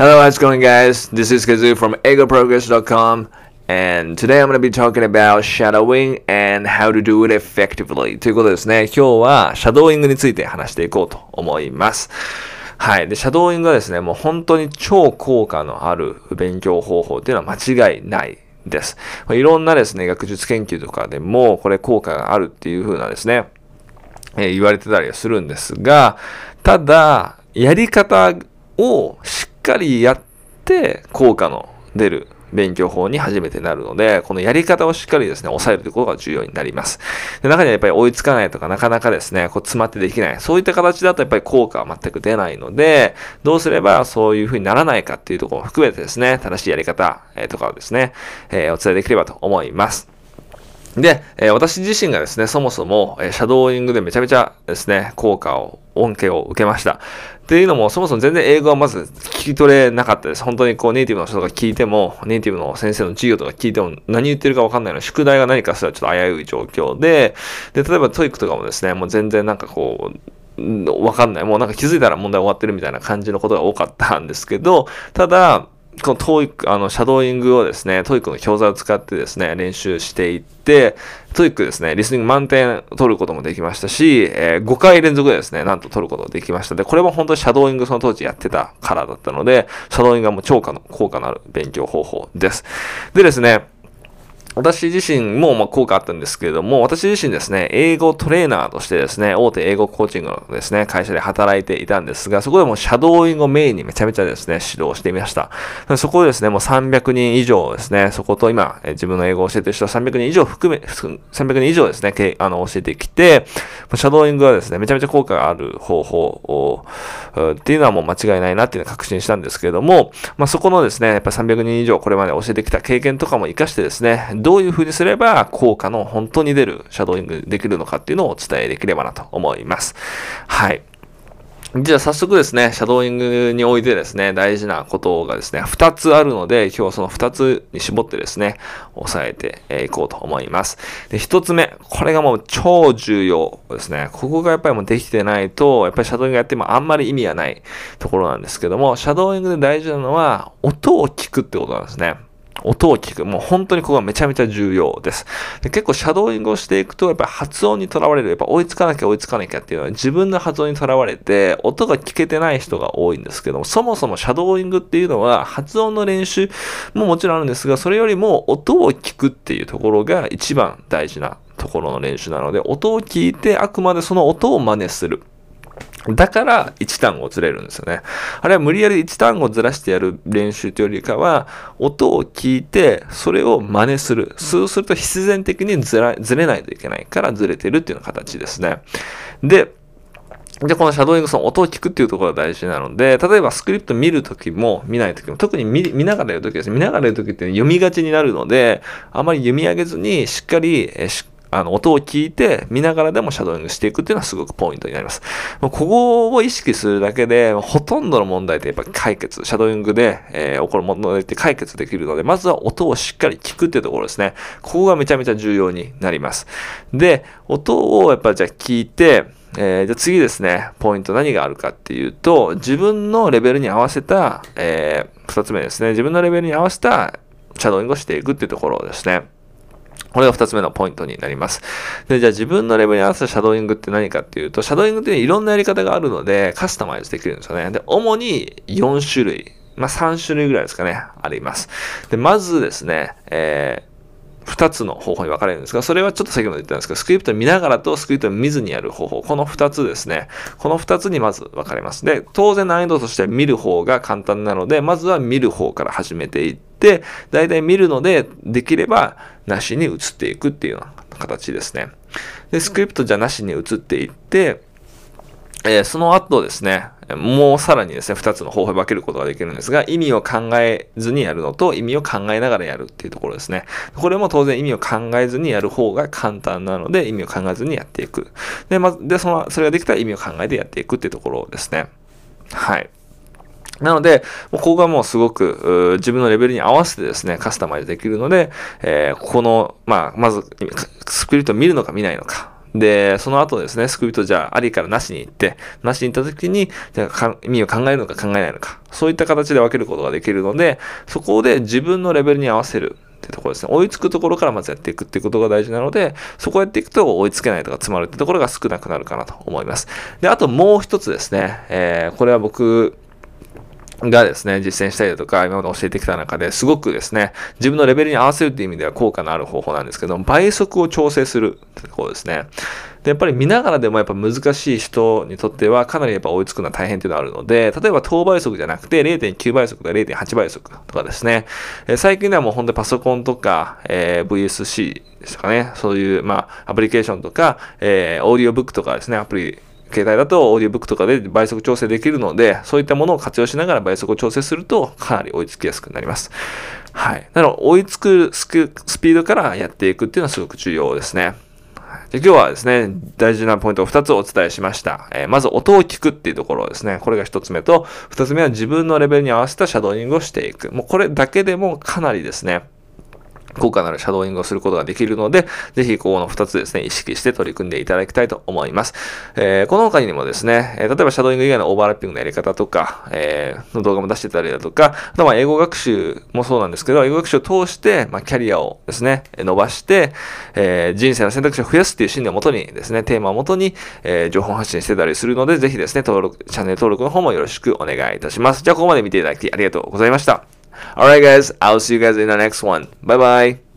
Hello, how's it going, guys? This is Kazoo from egoprogress.com, and today I'm going to be talking about shadowing and how to do it effectively. ということですね、今日はシャドーイングについて話していこうと思います。はい。で、シャドーイングはですね、もう本当に超効果のある勉強方法っていうのは間違いないです。いろんなですね、学術研究とかでも、これ効果があるっていう風なですね、えー、言われてたりはするんですが、ただ、やり方をかりやって効果の出る勉強法に初めてなるので、このやり方をしっかりですね、抑えるということが重要になります。で中にはやっぱり追いつかないとか、なかなかですね、こう詰まってできない。そういった形だとやっぱり効果は全く出ないので、どうすればそういう風にならないかっていうところも含めてですね、正しいやり方、えー、とかをですね、えー、お伝えできればと思います。で、え、私自身がですね、そもそも、え、シャドーイングでめちゃめちゃですね、効果を、恩恵を受けました。っていうのも、そもそも全然英語はまず聞き取れなかったです。本当にこうネイティブの人が聞いても、ネイティブの先生の授業とか聞いても何言ってるかわかんないの宿題が何かすらちょっと危うい状況で、で、例えば TOEIC とかもですね、もう全然なんかこう、わかんない。もうなんか気づいたら問題終わってるみたいな感じのことが多かったんですけど、ただ、この TOEIC、あの、シャドーイングをですね、 TOEIC の教材を使ってですね、練習していって、 TOEIC ですね、リスニング満点取ることもできましたし、えー、5回連続でですね、なんと取ることができましたで、これも本当にシャドーイングその当時やってたからだったので、シャドーイングはもう超過の効果のある勉強方法です。でですね、私自身もま効果あったんですけれども、私自身ですね、英語トレーナーとしてですね、大手英語コーチングのですね、会社で働いていたんですが、そこでもシャドーイングをメインにめちゃめちゃですね、指導してみました。そこでですね、もう300人以上ですね、そこと今、自分の英語を教えてる人は300人以上含め、300人以上ですね、あの、教えてきて、シャドーイングはですね、めちゃめちゃ効果がある方法を、っていうのはもう間違いないなっていうのを確信したんですけれども、まあ、そこのですね、やっぱ300人以上これまで教えてきた経験とかも活かしてですね、どういう風にすれば効果の本当に出るシャドーイングできるのかっていうのをお伝えできればなと思います。はい。じゃあ早速ですね、シャドーイングにおいてですね、大事なことがですね、2つあるので、今日はその2つに絞ってですね、押さえていこうと思います。で、1つ目、これがもう超重要ですね。ここがやっぱりもうできてないと、やっぱりシャドーイングやってもあんまり意味がないところなんですけども、シャドーイングで大事なのは、音を聞くってことなんですね。音を聞く。もう本当にここがめちゃめちゃ重要です。で結構シャドーイングをしていくと、やっぱ発音にとらわれる。やっぱ追いつかなきゃ追いつかなきゃっていうのは自分の発音にとらわれて、音が聞けてない人が多いんですけども、そもそもシャドーイングっていうのは発音の練習ももちろんあるんですが、それよりも音を聞くっていうところが一番大事なところの練習なので、音を聞いてあくまでその音を真似する。だから1単語ずれるんですよね。あれは無理やり1単語ずらしてやる練習というよりかは、音を聞いて、それを真似する。そうすると必然的にずらずれないといけないからずれてるっていうような形ですね。で、で、このシャドーイング、その音を聞くっていうところが大事なので、例えばスクリプト見るときも見ないときも、特に見ながらやるときです、見ながらやるときって読みがちになるので、あまり読み上げずにしっかり、えしあの、音を聞いて、見ながらでもシャドーイングしていくっていうのはすごくポイントになります。ここを意識するだけで、ほとんどの問題ってやっぱ解決、シャドーイングで、えー、起こる問題って解決できるので、まずは音をしっかり聞くっていうところですね。ここがめちゃめちゃ重要になります。で、音をやっぱじゃあ聞いて、えー、じゃ次ですね、ポイント何があるかっていうと、自分のレベルに合わせた、えー、二つ目ですね、自分のレベルに合わせたシャドーイングをしていくっていうところですね。これが二つ目のポイントになります。で、じゃあ自分のレベルに合わせたシャドーイングって何かっていうと、シャドーイングっていろんなやり方があるので、カスタマイズできるんですよね。で、主に4種類、まあ3種類ぐらいですかね、あります。で、まずですね、えー二つの方法に分かれるんですが、それはちょっと先ほど言ったんですけど、スクリプト見ながらとスクリプト見ずにやる方法、この二つですね。この二つにまず分かれます。で、当然難易度としては見る方が簡単なので、まずは見る方から始めていって、大体見るので、できればなしに移っていくっていうような形ですね。で、スクリプトじゃなしに移っていって、えー、その後ですね、もうさらにですね、二つの方法で分けることができるんですが、意味を考えずにやるのと、意味を考えながらやるっていうところですね。これも当然意味を考えずにやる方が簡単なので、意味を考えずにやっていく。で、まず、で、その、それができたら意味を考えてやっていくっていうところですね。はい。なので、ここがもうすごく自分のレベルに合わせてですね、カスタマイズできるので、えー、ここの、まあ、まず、スクリプトを見るのか見ないのか。で、その後ですね、スクリプトじゃあありからなしに行って、なしに行った時に、じゃあ意味を考えるのか考えないのか、そういった形で分けることができるので、そこで自分のレベルに合わせるってところですね。追いつくところからまずやっていくっていうことが大事なので、そこをやっていくと追いつけないとか詰まるってところが少なくなるかなと思います。で、あともう一つですね、えー、これは僕、がですね、実践したりだとか、今まで教えてきた中ですごくですね、自分のレベルに合わせるっていう意味では効果のある方法なんですけど倍速を調整するってところですね。で、やっぱり見ながらでもやっぱ難しい人にとってはかなりやっぱ追いつくのは大変っていうのがあるので、例えば等倍速じゃなくて0.9倍速とか0.8倍速とかですね、え、最近ではもう本当にパソコンとか、えー、VSC ですかね、そういう、まあ、アプリケーションとか、えー、オーディオブックとかですね、アプリ、携帯だとオーディオブックとかで倍速調整できるので、そういったものを活用しながら倍速を調整するとかなり追いつきやすくなります。はい。なので、追いつくスピードからやっていくっていうのはすごく重要ですね。で今日はですね、大事なポイントを2つお伝えしました。えー、まず音を聞くっていうところですね。これが1つ目と、2つ目は自分のレベルに合わせたシャドーイングをしていく。もうこれだけでもかなりですね、効果のあるシャドーイングをすることができるので、ぜひここの2つですね、意識して取り組んでいただきたいと思います。えー、この他にもですね、え例えばシャドーイング以外のオーバーラッピングのやり方とか、えー、の動画も出してたりだとか、あとは英語学習もそうなんですけど、英語学習を通して、まあ、キャリアをですね、伸ばして、えー、人生の選択肢を増やすっていう信念をもとにですね、テーマをもとに、え、情報発信してたりするので、ぜひですね、登録、チャンネル登録の方もよろしくお願いいたします。じゃあ、ここまで見ていただきありがとうございました。Alright guys, I'll see you guys in the next one. Bye bye.